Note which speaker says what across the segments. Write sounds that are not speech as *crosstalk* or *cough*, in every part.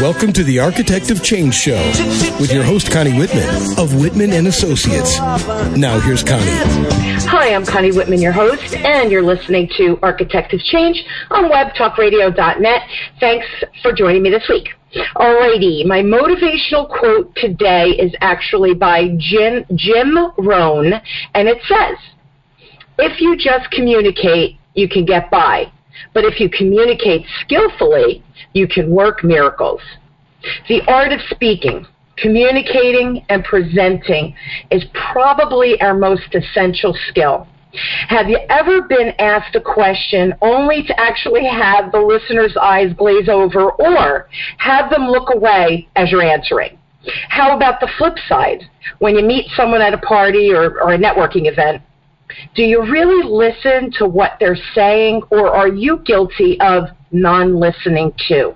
Speaker 1: Welcome to the Architect of Change Show with your host Connie Whitman of Whitman and Associates. Now here's Connie.
Speaker 2: Hi, I'm Connie Whitman, your host, and you're listening to Architect of Change on webtalkradio.net. Thanks for joining me this week. Alrighty, my motivational quote today is actually by Jim, Jim Rohn, and it says, if you just communicate, you can get by. But if you communicate skillfully, you can work miracles. The art of speaking, communicating, and presenting is probably our most essential skill. Have you ever been asked a question only to actually have the listener's eyes glaze over or have them look away as you're answering? How about the flip side? When you meet someone at a party or, or a networking event, do you really listen to what they're saying or are you guilty of non listening too?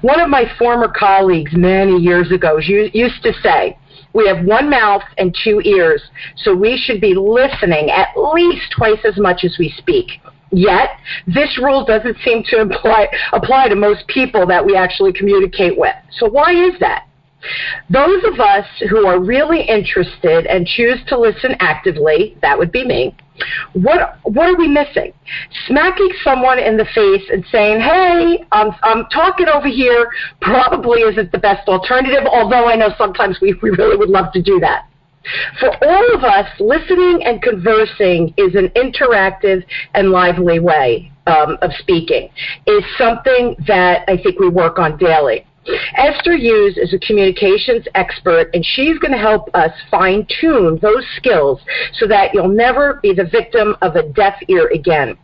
Speaker 2: One of my former colleagues many years ago used to say, we have one mouth and two ears, so we should be listening at least twice as much as we speak. Yet, this rule doesn't seem to *laughs* apply, apply to most people that we actually communicate with. So, why is that? Those of us who are really interested and choose to listen actively, that would be me, what what are we missing? Smacking someone in the face and saying, "Hey, I'm I'm talking over here," probably isn't the best alternative. Although I know sometimes we we really would love to do that. For all of us, listening and conversing is an interactive and lively way um, of speaking. Is something that I think we work on daily. Esther Hughes is a communications expert, and she's going to help us fine tune those skills so that you'll never be the victim of a deaf ear again.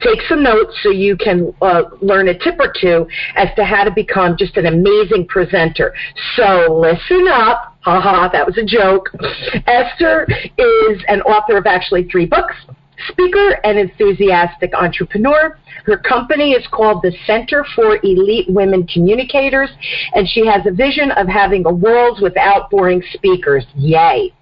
Speaker 2: Take some notes so you can uh, learn a tip or two as to how to become just an amazing presenter. So listen up. Haha, that was a joke. Esther is an author of actually three books speaker and enthusiastic entrepreneur. Her company is called the Center for Elite Women Communicators, and she has a vision of having a world without boring speakers. Yay!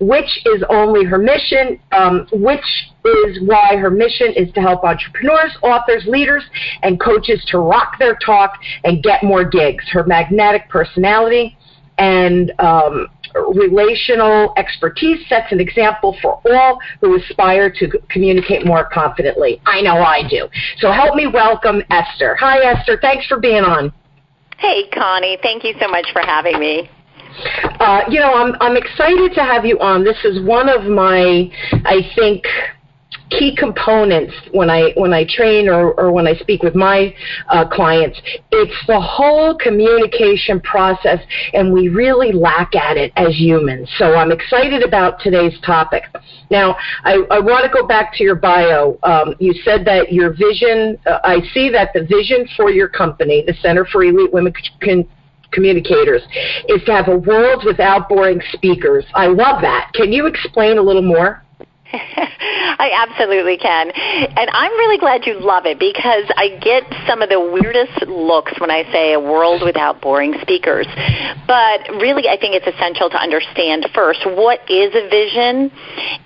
Speaker 2: Which is only her mission, um, which is why her mission is to help entrepreneurs, authors, leaders, and coaches to rock their talk and get more gigs. Her magnetic personality and um, relational expertise sets an example for all who aspire to communicate more confidently. I know I do. So help me welcome Esther. Hi, Esther. Thanks for being on.
Speaker 3: Hey, Connie. Thank you so much for having me.
Speaker 2: Uh, you know, I'm I'm excited to have you on. This is one of my, I think, key components when I when I train or, or when I speak with my uh, clients. It's the whole communication process, and we really lack at it as humans. So I'm excited about today's topic. Now, I, I want to go back to your bio. Um, you said that your vision. Uh, I see that the vision for your company, the Center for Elite Women. Communicators is to have a world without boring speakers. I love that. Can you explain a little more? *laughs*
Speaker 3: I absolutely can. And I'm really glad you love it because I get some of the weirdest looks when I say a world without boring speakers. But really, I think it's essential to understand first what is a vision?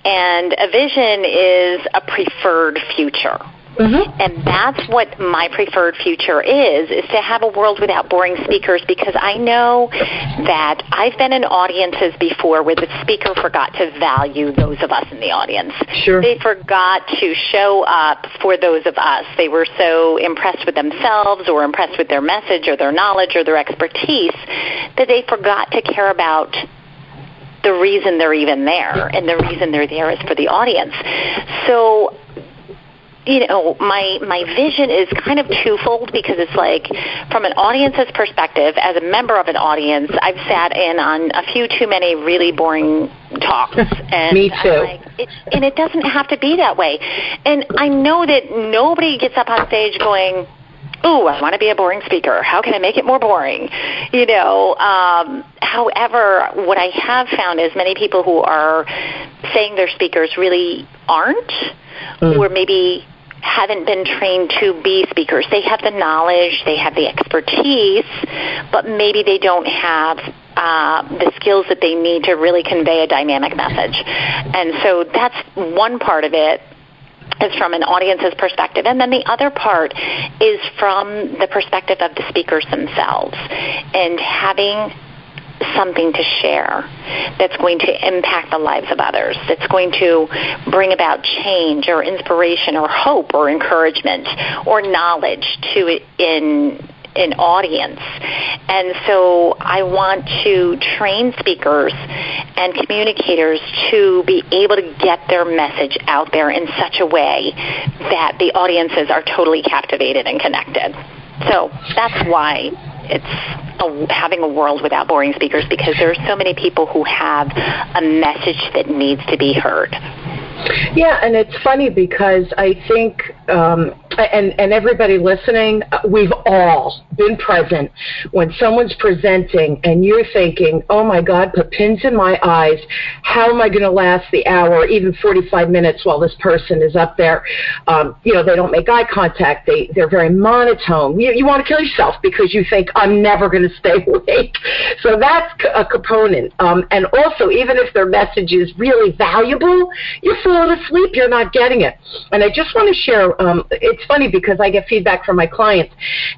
Speaker 3: And a vision is a preferred future. Mm-hmm. And that's what my preferred future is, is to have a world without boring speakers because I know that I've been in audiences before where the speaker forgot to value those of us in the audience.
Speaker 2: Sure.
Speaker 3: They forgot to show up for those of us. They were so impressed with themselves or impressed with their message or their knowledge or their expertise that they forgot to care about the reason they're even there and the reason they're there is for the audience. So you know, my my vision is kind of twofold because it's like from an audience's perspective, as a member of an audience, I've sat in on a few too many really boring talks. *laughs*
Speaker 2: And Me too.
Speaker 3: Like, it, and it doesn't have to be that way. And I know that nobody gets up on stage going, ooh, I want to be a boring speaker. How can I make it more boring? You know, um, however, what I have found is many people who are saying they're speakers really aren't, mm. or maybe haven't been trained to be speakers. They have the knowledge, they have the expertise, but maybe they don't have uh, the skills that they need to really convey a dynamic message. And so that's one part of it is from an audience's perspective, and then the other part is from the perspective of the speakers themselves and having something to share that's going to impact the lives of others, that's going to bring about change or inspiration or hope or encouragement or knowledge to in an audience. And so I want to train speakers and communicators to be able to get their message out there in such a way that the audiences are totally captivated and connected. So that's why it's a, having a world without boring speakers because there are so many people who have a message that needs to be heard.
Speaker 2: Yeah, and it's funny because I think, um, and and everybody listening, we've all been present when someone's presenting and you're thinking, "Oh my God, put pins in my eyes. How am I going to last the hour, even 45 minutes, while this person is up there?" Um, you know, they don't make eye contact. They they're very monotone. You you want to kill yourself because you think I'm never going *laughs* to stay awake. So that's a component. Um, and also, even if their message is really valuable, you're falling asleep, you're not getting it. And I just want to share, um, it's funny because I get feedback from my clients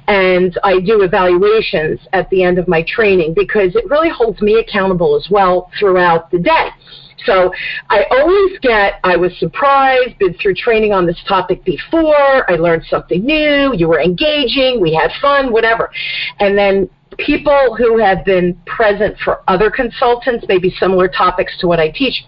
Speaker 2: and I do evaluations at the end of my training because it really holds me accountable as well throughout the day. So I always get, I was surprised, been through training on this topic before, I learned something new, you were engaging, we had fun, whatever. And then people who have been present for other consultants, maybe similar topics to what I teach,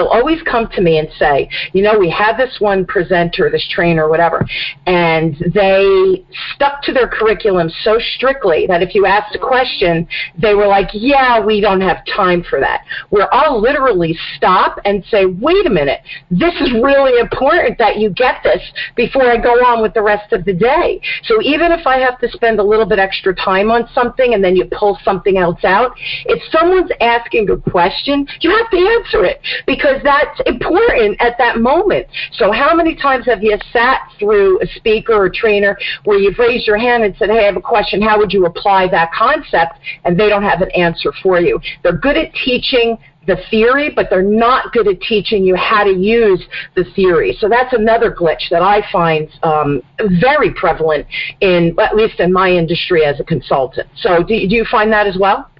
Speaker 2: they'll always come to me and say, you know, we have this one presenter, this trainer, whatever, and they stuck to their curriculum so strictly that if you asked a question, they were like, yeah, we don't have time for that. Where I'll literally stop and say, wait a minute, this is really important that you get this before I go on with the rest of the day. So even if I have to spend a little bit extra time on something and then you pull something else out, if someone's asking a question, you have to answer it because that's important at that moment. So how many times have you sat through a speaker or trainer where you've raised your hand and said, hey, I have a question. How would you apply that concept? And they don't have an answer for you. They're good at teaching the theory, but they're not good at teaching you how to use the theory. So that's another glitch that I find um, very prevalent in, at least in my industry as a consultant. So do, do you find that as well?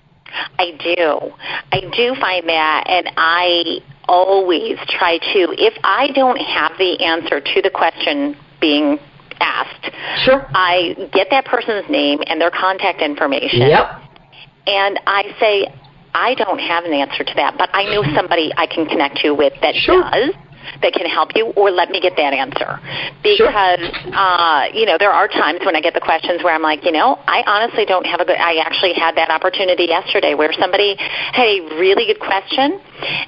Speaker 3: I do. I do find that, and I always try to, if I don't have the answer to the question being asked,
Speaker 2: sure.
Speaker 3: I get that person's name and their contact information.
Speaker 2: Yep.
Speaker 3: And I say, I don't have an answer to that, but I know *clears throat* somebody I can connect you with that
Speaker 2: sure.
Speaker 3: does that can help you, or let me get that answer. Because
Speaker 2: sure.
Speaker 3: uh, you know there are times when I get the questions where I'm like, you know, I honestly don't have a good. I actually had that opportunity yesterday where somebody had a really good question,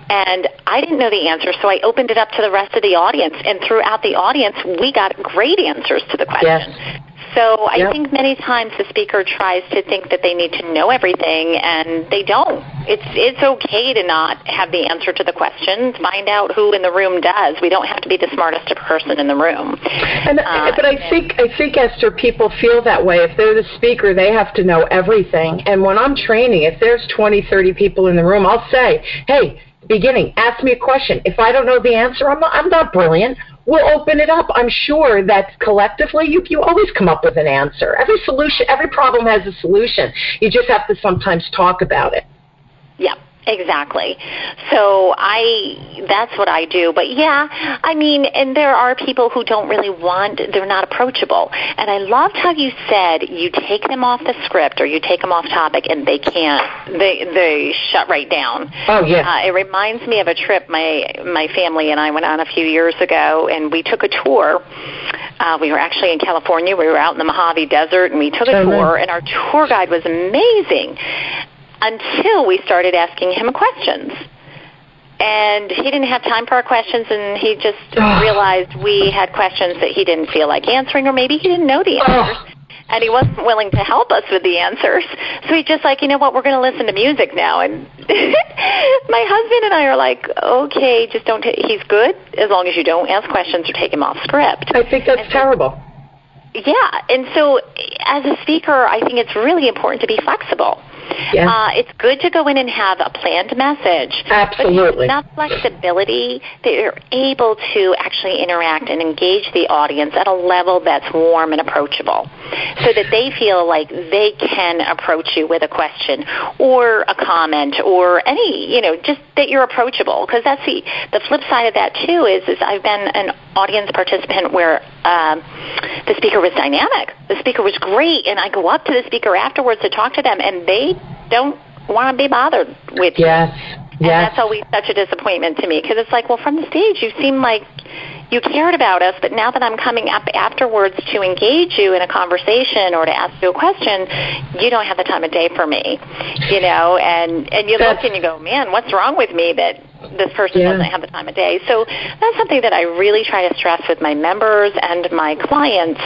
Speaker 3: and I didn't know the answer, so I opened it up to the rest of the audience, and throughout the audience, we got great answers to the question.
Speaker 2: Yes.
Speaker 3: So I
Speaker 2: yep.
Speaker 3: think many times the speaker tries to think that they need to know everything, and they don't. It's it's okay to not have the answer to the questions. Find out who in the room does. We don't have to be the smartest person in the room.
Speaker 2: And, uh, but I think I think Esther, people feel that way. If they're the speaker, they have to know everything. And when I'm training, if there's 20, 30 people in the room, I'll say, "Hey." Beginning, ask me a question. If I don't know the answer, I'm not, I'm not brilliant we'll open it up. I'm sure that collectively you, you always come up with an answer. Every solution, every problem has a solution. You just have to sometimes talk about it.
Speaker 3: Yep. Exactly. So I that's what I do. But yeah, I mean, and there are people who don't really want they're not approachable. And I loved how you said you take them off the script or you take them off topic and they can't they they shut right down.
Speaker 2: Oh yeah.
Speaker 3: Uh, it reminds me of a trip my my family and I went on a few years ago and we took a tour. Uh, we were actually in California. We were out in the Mojave Desert, and we took a
Speaker 2: Oh,
Speaker 3: tour.
Speaker 2: nice.
Speaker 3: And our tour guide was amazing until we started asking him questions. And he didn't have time for our questions, and he just *sighs* realized we had questions that he didn't feel like answering, or maybe he didn't know the *sighs* answers. And he wasn't willing to help us with the answers. So he's just like, you know what, we're going to listen to music now. And *laughs* my husband and I are like, okay, just don't. ta he's good as long as you don't ask questions or take him off script.
Speaker 2: I think that's terrible.
Speaker 3: Yeah, and so as a speaker, I think it's really important to be flexible.
Speaker 2: Yeah.
Speaker 3: Uh, it's good to go in and have a planned message.
Speaker 2: Absolutely.
Speaker 3: But enough flexibility that you're able to actually interact and engage the audience at a level that's warm and approachable so that they feel like they can approach you with a question or a comment or any, you know, just that you're approachable. Because that's the, the flip side of that, too, is, is I've been an audience participant where um, the speaker was dynamic. The speaker was great, and I go up to the speaker afterwards to talk to them, and they don't want to be bothered with
Speaker 2: yes.
Speaker 3: you.
Speaker 2: And
Speaker 3: that's always such a disappointment to me because it's like, well, from the stage, you seem like you cared about us, but now that I'm coming up afterwards to engage you in a conversation or to ask you a question, you don't have the time of day for me, you know, and and you
Speaker 2: That's,
Speaker 3: look and you go, man, what's wrong with me that this person
Speaker 2: Yeah.
Speaker 3: doesn't have the time of day? So that's something that I really try to stress with my members and my clients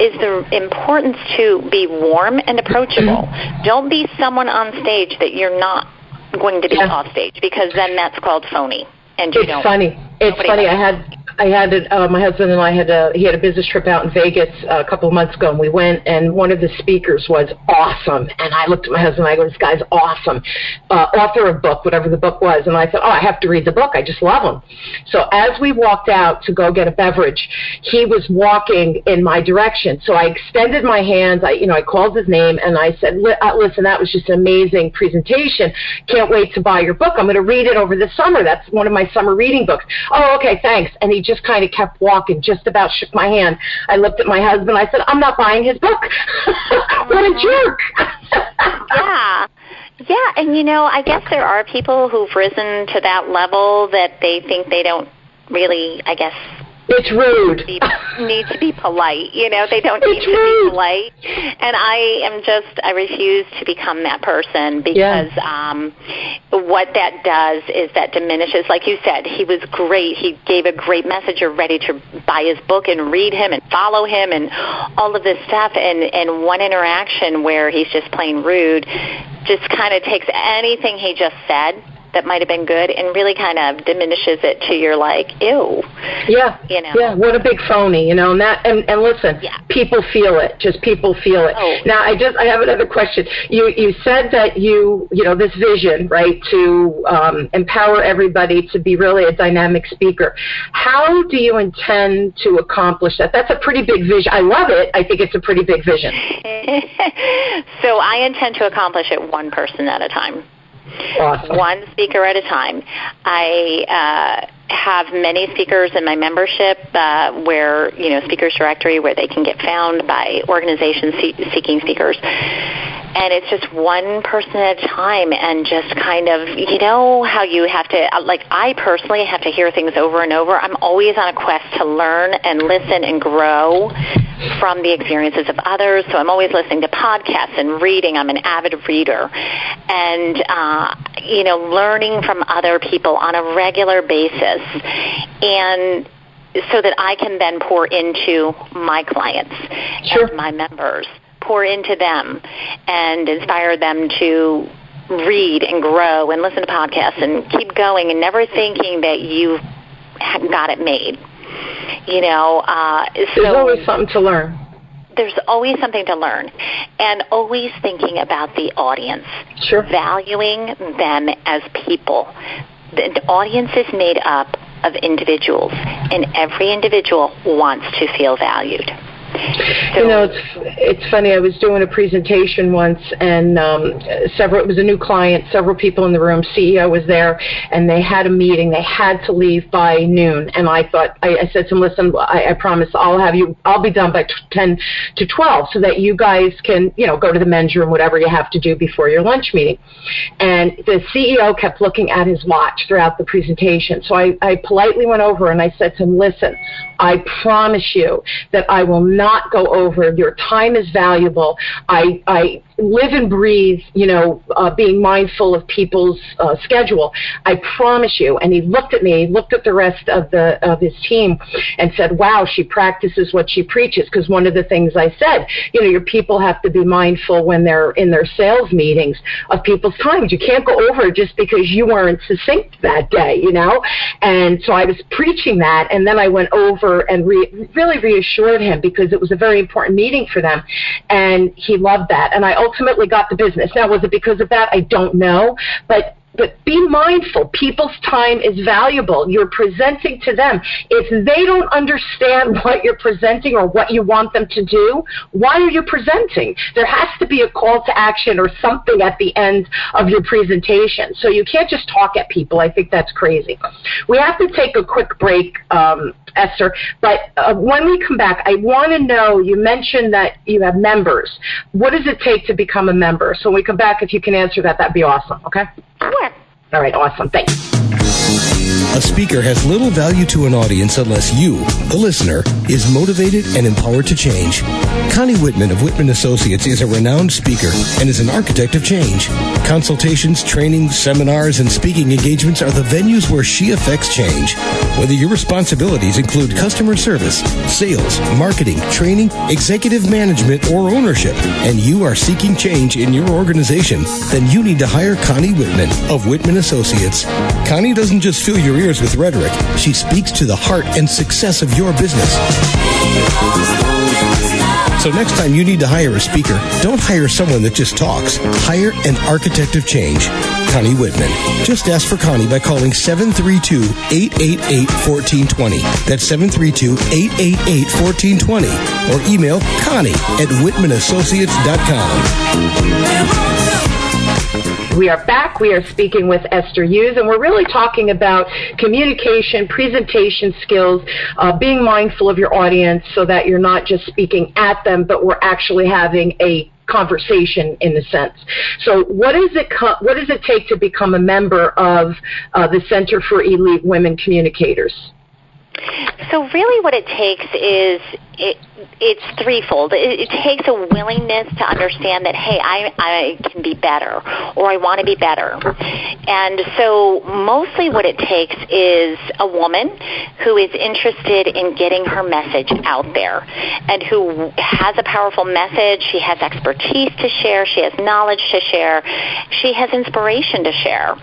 Speaker 3: is the importance to be warm and approachable. Mm-hmm. Don't be someone on stage that you're not going to be
Speaker 2: Yeah.
Speaker 3: off stage because then that's called phony. And you
Speaker 2: It's
Speaker 3: don't.
Speaker 2: funny. It's funny. I had I had a, uh, my husband and I had a he had a business trip out in Vegas uh, a couple of months ago, and we went. And one of the speakers was awesome. And I looked at my husband. and I go, "This guy's awesome, uh, author of book, whatever the book was." And I thought, "Oh, I have to read the book. I just love him." So as we walked out to go get a beverage, he was walking in my direction. So I extended my hands. I you know I called his name and I said, uh, "Listen, that was just an amazing presentation. Can't wait to buy your book. I'm going to read it over the summer. That's one of my summer reading books." Oh, okay, thanks. And he just kind of kept walking, just about shook my hand. I looked at my husband. I said, "I'm not buying his book." *laughs* what a mm-hmm. jerk! *laughs*
Speaker 3: yeah. Yeah, and you know, I guess there are people who've risen to that level that they think they don't really, I guess,
Speaker 2: It's rude.
Speaker 3: need to be polite. You know, they don't need
Speaker 2: It's
Speaker 3: to be polite. And I am just, I refuse to become that person because um, what that does is that diminishes, like you said, he was great. He gave a great message. You're ready to buy his book and read him and follow him and all of this stuff. And, and one interaction where he's just plain rude just kind of takes anything he just said that might have been good and really kind of diminishes it to your like, ew.
Speaker 2: Yeah,
Speaker 3: You know.
Speaker 2: yeah. What a big phony, you know. And that, and, and listen,
Speaker 3: Yeah.
Speaker 2: people feel it. Just people feel it.
Speaker 3: Oh.
Speaker 2: Now, I just, I have another question. You, you said that you, you know, this vision, right, to um, empower everybody to be really a dynamic speaker. How do you intend to accomplish that? That's a pretty big vision. I love it. I think it's a pretty big vision. *laughs*
Speaker 3: so I intend to accomplish it one person at a time,
Speaker 2: Awesome.
Speaker 3: one speaker at a time. I uh, have many speakers in my membership uh, where, you know, Speakers Directory, where they can get found by organizations see- seeking speakers. And it's just one person at a time and just kind of, you know, how you have to, like, I personally have to hear things over and over. I'm always on a quest to learn and listen and grow from the experiences of others. So I'm always listening to podcasts and reading. I'm an avid reader. And, uh, you know, learning from other people on a regular basis. And so that I can then pour into my clients
Speaker 2: Sure.
Speaker 3: and my members, pour into them and inspire them to read and grow and listen to podcasts and keep going and never thinking that you've got it made. You know, uh,
Speaker 2: There's always something to learn.
Speaker 3: there's always something to learn and always thinking about the audience
Speaker 2: Sure.
Speaker 3: valuing them as people. The, audience is made up of individuals, and every individual wants to feel valued.
Speaker 2: You know, it's it's funny. I was doing a presentation once, and um, several. It was a new client. Several people in the room. CEO was there, and they had a meeting. They had to leave by noon, and I thought I, I said to them, "Listen, I, I promise I'll have you. I'll be done by t- ten to twelve, so that you guys can, you know, go to the men's room, whatever you have to do before your lunch meeting." And the CEO kept looking at his watch throughout the presentation. So I, I politely went over and I said to him, "Listen, I promise you that I will not go over. Your time is valuable. I, I live and breathe, you know, uh, being mindful of people's uh, schedule. I promise you. And he looked at me, looked at the rest of the of his team, and said, "Wow, she practices what she preaches." Because one of the things I said, you know, your people have to be mindful when they're in their sales meetings of people's times. You can't go over just because you weren't succinct that day, you know. And so I was preaching that, and then I went over and re- really reassured him because it was a very important meeting for them, and he loved that. And I ultimately got the business. Now, was it because of that? I don't know, but but be mindful. People's time is valuable. You're presenting to them. If they don't understand *laughs* what you're presenting or what you want them to do, why are you presenting? There has to be a call to action or something at the end of your presentation. So you can't just talk at people. I think that's crazy. We have to take a quick break, um, Esther. But uh, when we come back, I want to know. You mentioned that you have members. What does it take to become a member? So when we come back, if you can answer that, that'd be awesome. Okay.
Speaker 3: Sure.
Speaker 2: All right, awesome. Thanks.
Speaker 1: A speaker has little value to an audience unless you, the listener, is motivated and empowered to change. Connie Whitman of Whitman Associates is a renowned speaker and is an architect of change. Consultations, trainings, seminars, and speaking engagements are the venues where she affects change. Whether your responsibilities include customer service, sales, marketing, training, executive management, or ownership, and you are seeking change in your organization, then you need to hire Connie Whitman of Whitman Associates. Connie doesn't just fill your ears with rhetoric. She speaks to the heart and success of your business. So next time you need to hire a speaker, don't hire someone that just talks. Hire an architect of change. Connie Whitman. Just ask for Connie by calling 732-888-1420. That's 732-888-1420. Or email Connie at whitmanassociates.com.
Speaker 2: We are back. We are speaking with Esther Hughes, and we're really talking about communication, presentation skills, uh, being mindful of your audience so that you're not just speaking at them, but we're actually having a conversation in a sense. So, what is it? Co- what does it take to become a member of uh, the Center for Elite Women Communicators?
Speaker 3: So, really, what it takes is it, it's threefold. It, it takes a willingness to understand that, hey, I, I can be better, or I want to be better. And so, mostly what it takes is a woman who is interested in getting her message out there and who has a powerful message. She has expertise to share, she has knowledge to share, she has inspiration to share.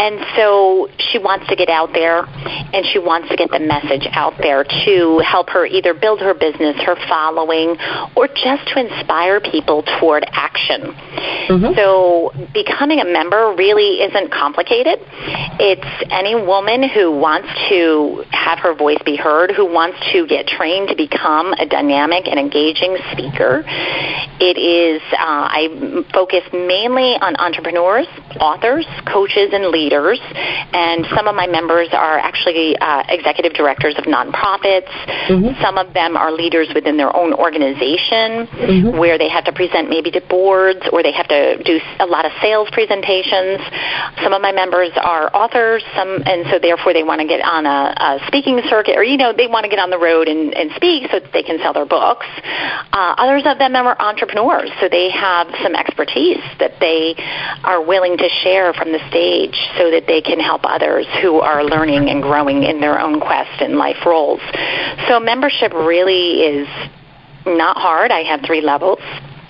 Speaker 3: And so, she wants to get out there and she wants to get the message out there to help her either build her business, her following, or just to inspire people toward action. Mm-hmm. So becoming a member really isn't complicated. It's any woman who wants to have her voice be heard, who wants to get trained to become a dynamic and engaging speaker. It is, uh, I focus mainly on entrepreneurs, authors, coaches, and leaders. And some of my members are actually uh, executive directors of nonprofits. Mm-hmm. Some of them are leaders within their own organization mm-hmm. where they have to present maybe to boards or they have to do a lot of sales presentations. Some of my members are authors, some, and so therefore they want to get on a, a speaking circuit or, you know, they want to get on the road and, and speak so that they can sell their books. Uh, others of them are entrepreneurs, so they have some expertise that they are willing to share from the stage so that they can help others who are learning and growing in their own quest and life roles. So membership really is not hard. I have three levels.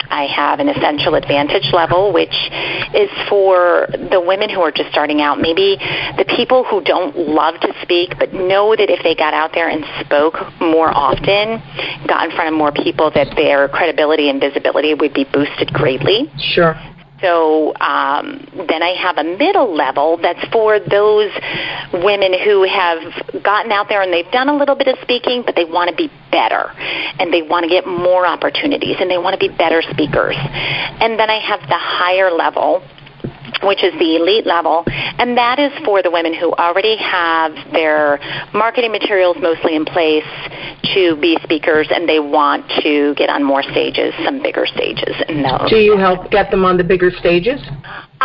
Speaker 3: I have an essential advantage level, which is for the women who are just starting out. Maybe the people who don't love to speak, but know that if they got out there and spoke more often, got in front of more people, that their credibility and visibility would be boosted greatly.
Speaker 2: Sure.
Speaker 3: So um, then I have a middle level that's for those women who have gotten out there and they've done a little bit of speaking, but they want to be better and they want to get more opportunities and they want to be better speakers. And then I have the higher level which is the elite level, and that is for the women who already have their marketing materials mostly in place to be speakers and they want to get on more stages, some bigger stages. And those.
Speaker 2: Do you help get them on the bigger stages?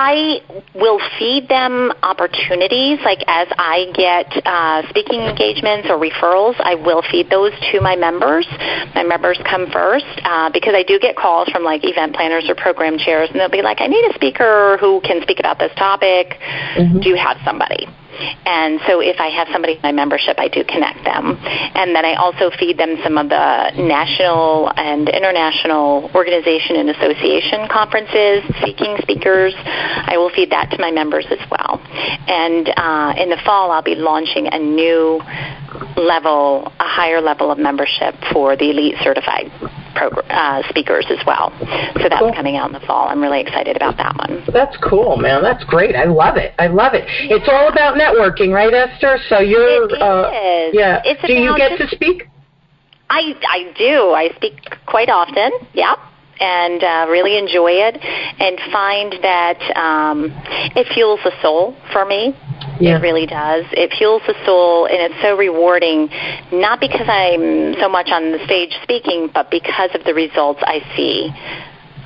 Speaker 3: I will feed them opportunities. Like as I get uh, speaking engagements or referrals, I will feed those to my members. My members come first uh, because I do get calls from like event planners or program chairs, and they'll be like, "I need a speaker who can speak about this topic. Mm-hmm. Do you have somebody?" And so if I have somebody in my membership, I do connect them. And then I also feed them some of the national and international organization and association conferences, speaking speakers. I will feed that to my members as well. And uh, in the fall, I'll be launching a new level, a higher level of membership for the Elite Certified uh, speakers as well. So that's cool. coming out in the fall. I'm really excited about that one.
Speaker 2: That's cool, man. That's great. I love it. I love it. Yeah. It's all about networking, right, Esther? So you're,
Speaker 3: it uh, is.
Speaker 2: yeah.
Speaker 3: It's
Speaker 2: do you get
Speaker 3: just,
Speaker 2: to speak?
Speaker 3: I I do. I speak quite often. Yeah and uh, really enjoy it and find that um, it fuels the soul for me. Yeah. It really does. It fuels the soul, and it's so rewarding, not because I'm so much on the stage speaking, but because of the results I see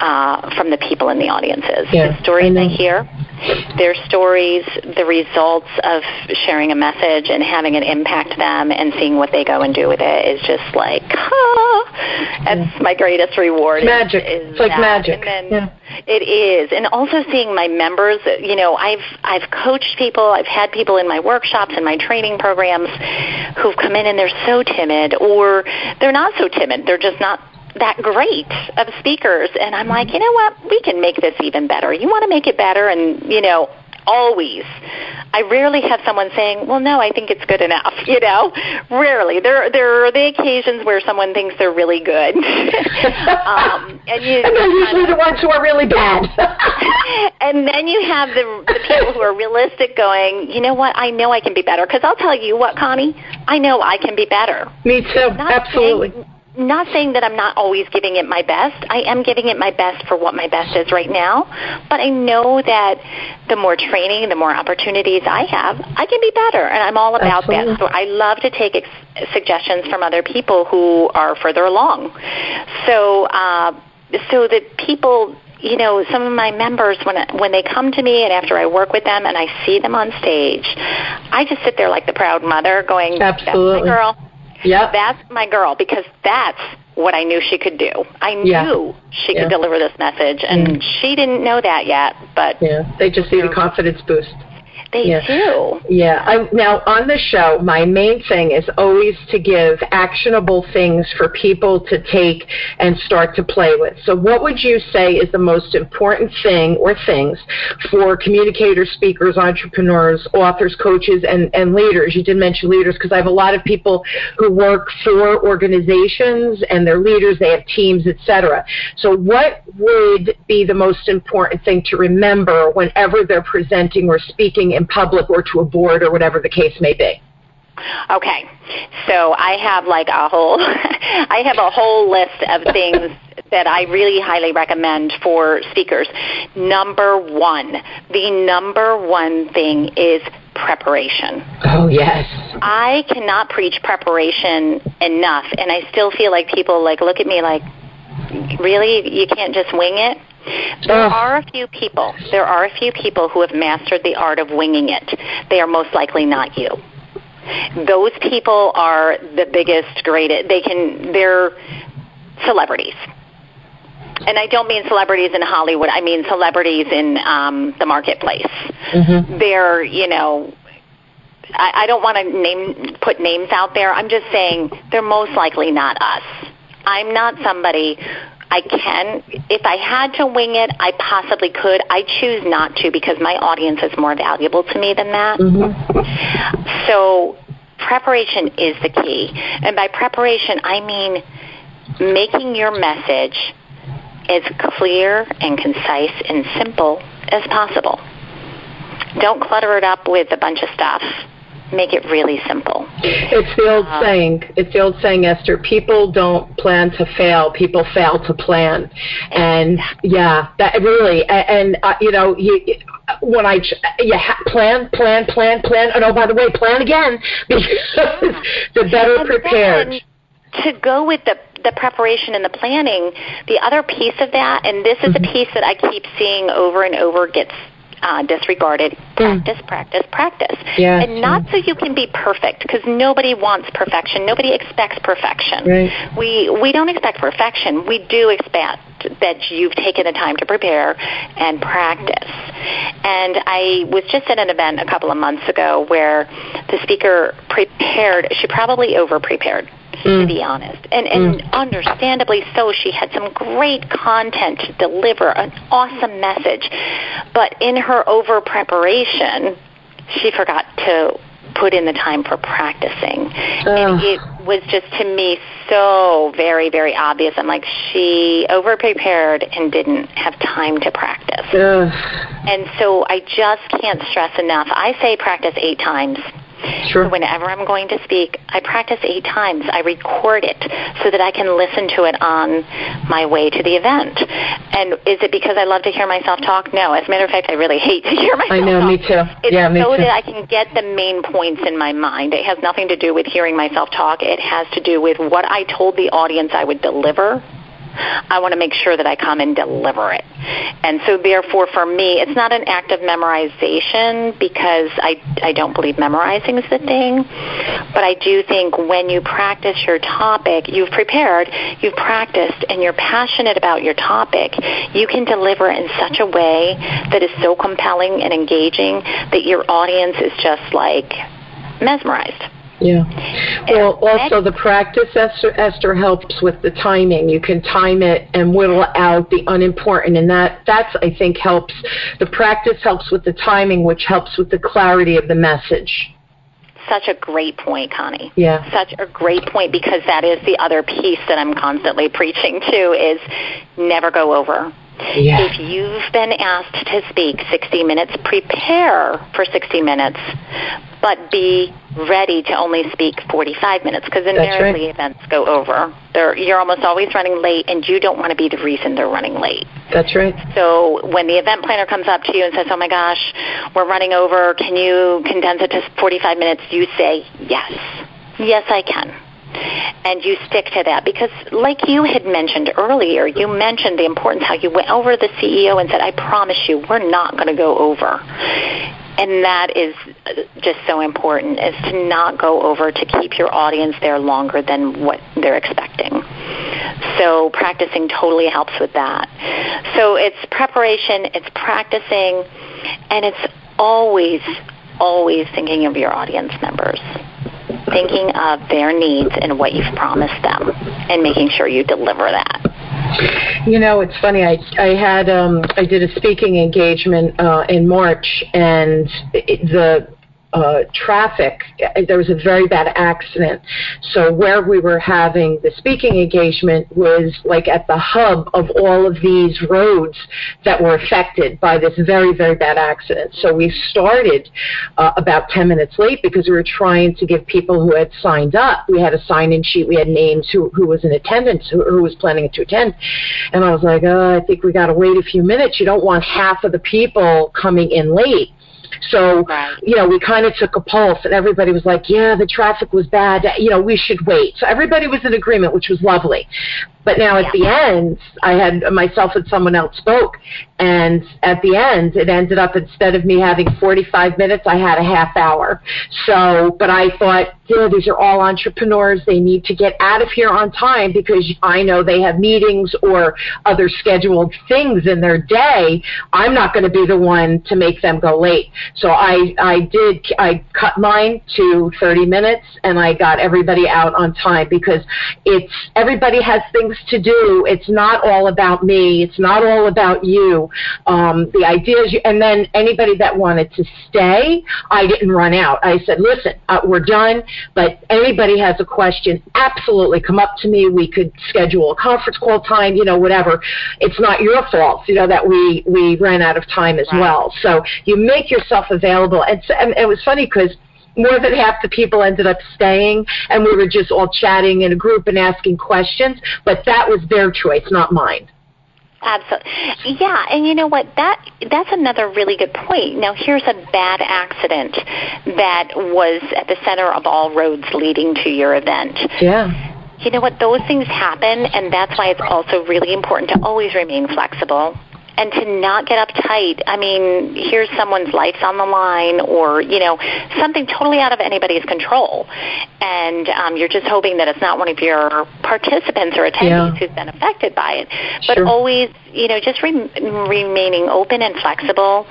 Speaker 3: uh, from the people in the audiences.
Speaker 2: Yeah,
Speaker 3: the stories I, I hear, their stories, the results of sharing a message and having it impact them and seeing what they go and do with it is just like, ah, that's my greatest reward.
Speaker 2: Magic.
Speaker 3: Is,
Speaker 2: it's like
Speaker 3: that.
Speaker 2: magic.
Speaker 3: And then
Speaker 2: yeah.
Speaker 3: It is. And also seeing my members, you know, I've, I've coached people, I've had people in my workshops and my training programs who've come in and they're so timid or they're not so timid. They're just not that great of speakers and I'm like, you know what, we can make this even better. You want to make it better and, you know, always. I rarely have someone saying, "Well, no, I think it's good enough." *laughs* You know, rarely. There, there are the occasions where someone thinks they're really good, *laughs*
Speaker 2: um, and, you, and they're usually the ones who are really bad. *laughs*
Speaker 3: and then you have the the people who are realistic, going, "You know what? I know I can be better." Because I'll tell you what, Connie, I know I can be better.
Speaker 2: Me too. Not Absolutely.
Speaker 3: Saying, not saying that I'm not always giving it my best. I am giving it my best for what my best is right now. But I know that the more training, the more opportunities I have, I can be better. And I'm all about
Speaker 2: Absolutely.
Speaker 3: that. So I love to take ex- suggestions from other people who are further along. So, uh, so that people you know, some of my members when when they come to me and after I work with them and I see them on stage, I just sit there like the proud mother, going,
Speaker 2: Absolutely.
Speaker 3: "That's my girl.
Speaker 2: Yep.
Speaker 3: That's my girl because that's what I knew she could do. I
Speaker 2: yeah.
Speaker 3: knew she
Speaker 2: yeah.
Speaker 3: could deliver this message, and
Speaker 2: mm.
Speaker 3: she didn't know that yet. But
Speaker 2: yeah, they just need a confidence boost.
Speaker 3: They
Speaker 2: yeah.
Speaker 3: do.
Speaker 2: Yeah. I, now, on the show, my main thing is always to give actionable things for people to take and start to play with. So, what would you say is the most important thing or things for communicators, speakers, entrepreneurs, authors, coaches, and, and leaders? You did mention leaders because I have a lot of people who work for organizations and they're leaders, they have teams, etc. So, what would be the most important thing to remember whenever they're presenting or speaking in public or to a board or whatever the case may be.
Speaker 3: Okay, so I have like a whole, *laughs* I have a whole list of *laughs* things that I really highly recommend for speakers. Number one, the number one thing is preparation.
Speaker 2: Oh yes.
Speaker 3: I cannot preach preparation enough, and I still feel like people like look at me like, really, you can't just wing it. There are a few people. There are a few people who have mastered the art of winging it. They are most likely not you. Those people are the biggest, greatest. They can. They're celebrities. And I don't mean celebrities in Hollywood. I mean celebrities in um, the marketplace.
Speaker 2: Mm-hmm.
Speaker 3: They're, you know, I, I don't want to name put names out there. I'm just saying they're most likely not us. I'm not somebody I can. If I had to wing it, I possibly could. I choose not to because my audience is more valuable to me than that.
Speaker 2: Mm-hmm.
Speaker 3: So preparation is the key. And by preparation, I mean making your message as clear and concise and simple as possible. Don't clutter it up with a bunch of stuff make it really simple.
Speaker 2: It's the old uh, saying. It's the old saying, Esther. People don't plan to fail. People fail to plan. And yeah, that really. And, uh, you know, you, when I you ha- plan, plan, plan, plan. And oh, by the way, plan again *laughs* because the better
Speaker 3: and
Speaker 2: prepared.
Speaker 3: to go with the the preparation and the planning, the other piece of that, and this is mm-hmm. a piece that I keep seeing over and over gets uh, disregarded. Practice, mm. practice, practice.
Speaker 2: Yeah,
Speaker 3: and not so you can be perfect, because nobody wants perfection. Nobody expects perfection.
Speaker 2: Right.
Speaker 3: We we don't expect perfection. We do expect that you've taken the time to prepare and practice. And I was just at an event a couple of months ago where the speaker prepared. She probably over prepared mm. to be honest. And and mm. understandably so, she had some great content to deliver, an awesome message. But in her over preparation, she forgot to put in the time for practicing. And it was just to me so very, very obvious. I'm like, she over prepared and didn't have time to practice. And so I just can't stress enough. I say practice eight times.
Speaker 2: Sure.
Speaker 3: So whenever I'm going to speak, I practice eight times. I record it so that I can listen to it on my way to the event. And is it because I love to hear myself talk? No. As a matter of fact, I really *laughs* hate to hear myself
Speaker 2: I know,
Speaker 3: talk.
Speaker 2: me too.
Speaker 3: It's
Speaker 2: yeah, me
Speaker 3: so
Speaker 2: too.
Speaker 3: that I can get the main points in my mind. It has nothing to do with hearing myself talk. It has to do with what I told the audience I would deliver. I want to make sure that I come and deliver it. And so therefore for me, it's not an act of memorization because I, I don't believe memorizing is the thing. But I do think when you practice your topic, you've prepared, you've practiced, and you're passionate about your topic, you can deliver in such a way that is so compelling and engaging that your audience is just like mesmerized.
Speaker 2: Yeah. Well, also the practice, Esther, Esther, helps with the timing. You can time it and whittle out the unimportant, and that that's I think helps. The practice helps with the timing, which helps with the clarity of the message.
Speaker 3: Such a great point, Connie.
Speaker 2: Yeah.
Speaker 3: Such a great point because that is the other piece that I'm constantly preaching to is never go over.
Speaker 2: Yeah.
Speaker 3: If you've been asked to speak 60 minutes, prepare for 60 minutes, but be ready to only speak 45 minutes because invariably
Speaker 2: right.
Speaker 3: events go over. They're, you're almost always running late, and you don't want to be the reason they're running late.
Speaker 2: That's right.
Speaker 3: So when the event planner comes up to you and says, "Oh my gosh, we're running over. Can you condense it to 45 minutes?" You say, "Yes, yes, I can." And you stick to that because, like you had mentioned earlier, you mentioned the importance how you went over the CEO and said, "I promise you, we're not going to go over." And that is uh, just so important is to not go over to keep your audience there longer than what they're expecting. So practicing totally helps with that. So it's preparation, it's practicing, and it's always, always thinking of your audience members. Thinking of their needs and what you've promised them and making sure you deliver that.
Speaker 2: You know, it's funny. I I had um I did a speaking engagement uh, in March, and it, the uh, traffic. There was a very bad accident. So where we were having the speaking engagement was like at the hub of all of these roads that were affected by this very, very bad accident. So we started uh, about 10 minutes late because we were trying to give people who had signed up. We had a sign-in sheet. We had names who, who was in attendance, who, who was planning to attend. And I was like, oh, I think we got to wait a few minutes. You don't want half of the people coming in late. So,
Speaker 3: Right.
Speaker 2: you know, we kind of took a pulse, and everybody was like, yeah, the traffic was bad. You know, we should wait. So everybody was in agreement, which was lovely. But now at the end, I had myself and someone else spoke, and at the end, it ended up instead of me having 45 minutes, I had a half hour. So, but I thought, yeah, these are all entrepreneurs. They need to get out of here on time because I know they have meetings or other scheduled things in their day. I'm not going to be the one to make them go late. So I, I did, I cut mine to 30 minutes, and I got everybody out on time because it's everybody has things to do. It's not all about me. It's not all about you. Um, the idea is, you, and then anybody that wanted to stay, I didn't run out. I said, listen, uh, we're done, but anybody has a question, absolutely come up to me. We could schedule a conference call time, you know, whatever. It's not your fault, you know, that we, we ran out of time as
Speaker 3: Right.
Speaker 2: well. So you make yourself available. And, so, and it was funny because more than half the people ended up staying and we were just all chatting in a group and asking questions but that was their choice not mine
Speaker 3: Absolutely. Yeah, and you know what? That that's another really good point. Now here's a bad accident that was at the center of all roads leading to your event.
Speaker 2: yeah
Speaker 3: You know what? Those things happen, and that's why it's also really important to always remain flexible and to not get uptight. I mean, here's someone's life's on the line, or you know, something totally out of anybody's control, and um, you're just hoping that it's not one of your participants or attendees
Speaker 2: Yeah.
Speaker 3: who's been affected by it. But
Speaker 2: Sure.
Speaker 3: always, you know, just re- remaining open and flexible,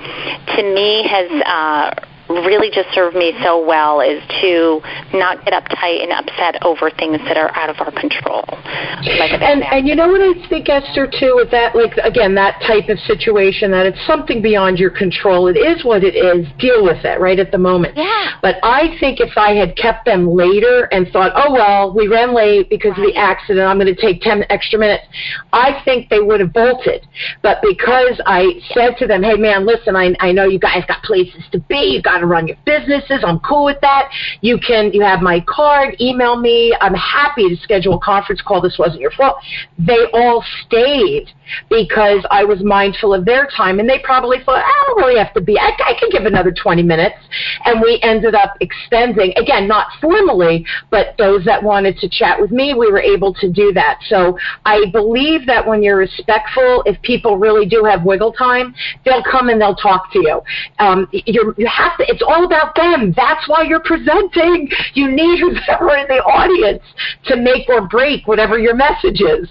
Speaker 3: to me has. Uh, really just served me so well is to not get uptight and upset over things that are out of our control.
Speaker 2: Like and, and you know what I think, Esther, too, with that, like, again, that type of situation, that it's something beyond your control. It is what it is. Deal with it right at the moment.
Speaker 3: Yeah.
Speaker 2: But I think if I had kept them later and thought, oh, well, we ran late because right. of the accident, I'm going to take 10 extra minutes, I think they would have bolted. But because I said to them, hey, man, listen, I, I know you guys got places to be. You got to run your businesses. I'm cool with that. You can, you have my card. Email me. I'm happy to schedule a conference call. This wasn't your fault. They all stayed because I was mindful of their time, and they probably thought, I don't really have to be. I, I can give another 20 minutes, and we ended up extending again, not formally, but those that wanted to chat with me, we were able to do that. So I believe that when you're respectful, if people really do have wiggle time, they'll come and they'll talk to you. Um, you have to. It's all about them. That's why you're presenting. You need whoever *laughs* in the audience to make or break whatever your message is.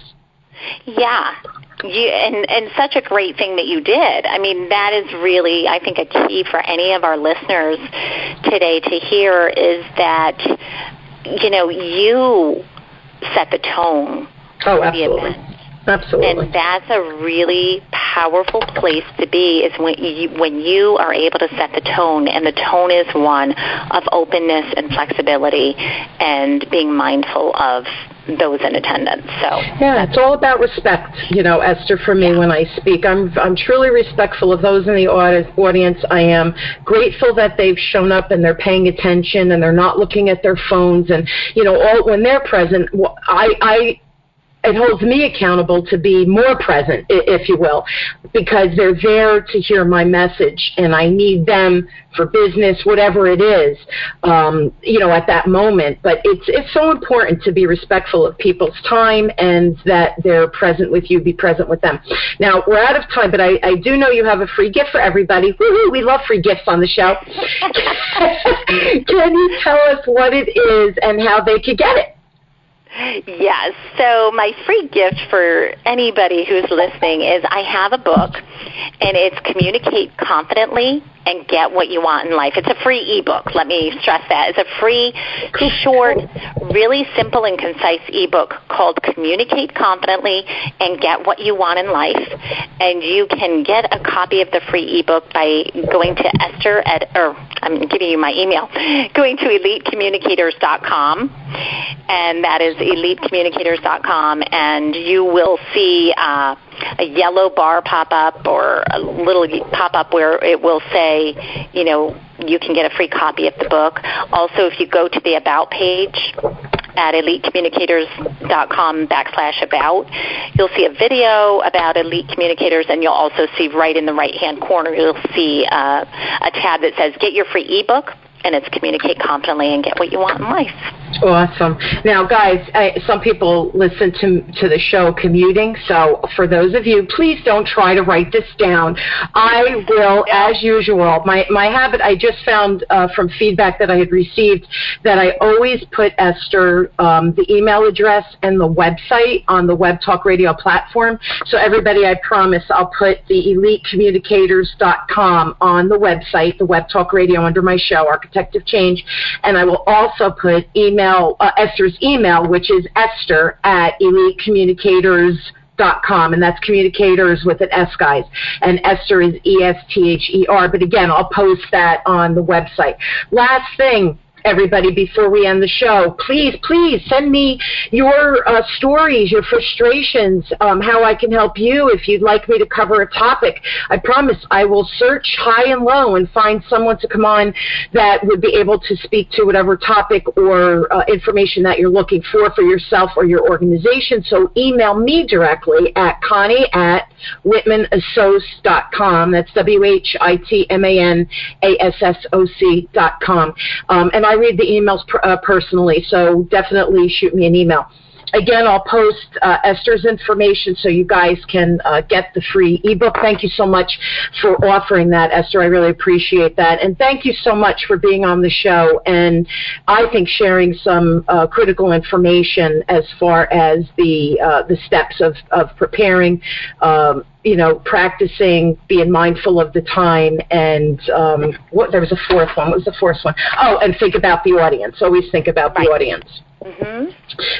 Speaker 3: Yeah. You, and and such a great thing that you did. I mean, that is really, I think, a key for any of our listeners today to hear is that you know you set the tone
Speaker 2: oh, absolutely. Absolutely.
Speaker 3: And that's a really powerful place to be is when you, when you are able to set the tone, and the tone is one of openness and flexibility and being mindful of those in attendance. So
Speaker 2: yeah, it's all about respect, you know, Esther. For me, yeah. when I speak, I'm I'm truly respectful of those in the audience. I am grateful that they've shown up and they're paying attention and they're not looking at their phones and you know, all when they're present. I I it holds me accountable to be more present, if you will, because they're there to hear my message, and I need them for business, whatever it is, um, you know, at that moment. But it's it's so important to be respectful of people's time and that they're present with you, be present with them. Now we're out of time, but I, I do know you have a free gift for everybody. Woo-hoo, we love free gifts on the show. *laughs* Can you tell us what it is and how they could get it?
Speaker 3: Yes. So my free gift for anybody who's listening is I have a book and it's Communicate Confidently and Get What You Want in Life. It's a free ebook. Let me stress that. It's a free, short, really simple and concise ebook called Communicate Confidently and Get What You Want in Life. And you can get a copy of the free ebook by going to Esther at, or I'm giving you my email, *laughs* going to elitecommunicators.com. And that is elitecommunicators.com. And you will see, uh, a yellow bar pop up or a little pop up where it will say, you know, you can get a free copy of the book. Also, if you go to the About page at elitecommunicators.com backslash about, you'll see a video about Elite Communicators, and you'll also see right in the right-hand corner, you'll see uh, a tab that says Get Your Free ebook, and it's Communicate Confidently and Get What You Want in Life.
Speaker 2: Awesome. Now, guys, I, some people listen to to the show commuting, so for those of you, please don't try to write this down. I will, as usual. My my habit. I just found uh, from feedback that I had received that I always put Esther um, the email address and the website on the Web Talk Radio platform. So everybody, I promise, I'll put the EliteCommunicators.com on the website, the Web Talk Radio under my show, of Change, and I will also put email uh, Esther's email, which is esther at elite elitecommunicators.com, and that's communicators with an S, guys. And Esther is E S T H E R. But again, I'll post that on the website. Last thing, everybody before we end the show. Please, please send me your uh, stories, your frustrations, um, how I can help you if you'd like me to cover a topic. I promise I will search high and low and find someone to come on that would be able to speak to whatever topic or uh, information that you're looking for for yourself or your organization. So email me directly at Connie at whitmanassoc.com. That's W-H-I-T-M-A-N-A-S-S-O-C dot com. Um, and I read the emails per, uh, personally, so definitely shoot me an email. Again, I'll post uh, Esther's information so you guys can uh, get the free ebook. Thank you so much for offering that, Esther. I really appreciate that. And thank you so much for being on the show and I think sharing some uh, critical information as far as the uh, the steps of, of preparing. Um, you know, practicing, being mindful of the time, and um, what there was a fourth one. What was the fourth one? Oh, and think about the audience. Always think about right. the audience. Mm-hmm.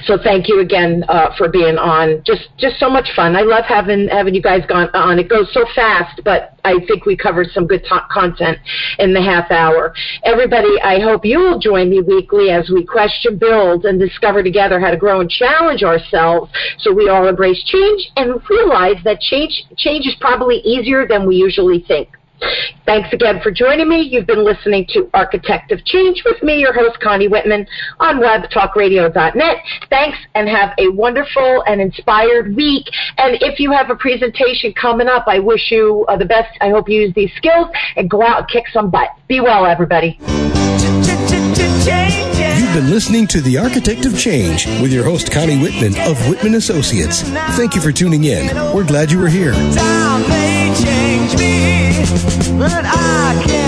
Speaker 2: So thank you again uh, for being on. Just just so much fun. I love having having you guys gone on. It goes so fast, but I think we covered some good t- content in the half hour. Everybody, I hope you will join me weekly as we question, build, and discover together how to grow and challenge ourselves, so we all embrace change and realize that change change is probably easier than we usually think. Thanks again for joining me. You've been listening to Architect of Change with me, your host, Connie Whitman, on webtalkradio.net. Thanks and have a wonderful and inspired week. And if you have a presentation coming up, I wish you uh, the best. I hope you use these skills and go out and kick some butt. Be well, everybody.
Speaker 1: You've been listening to The Architect of Change with your host, Connie Whitman of Whitman Associates. Thank you for tuning in. We're glad you were here but I can't.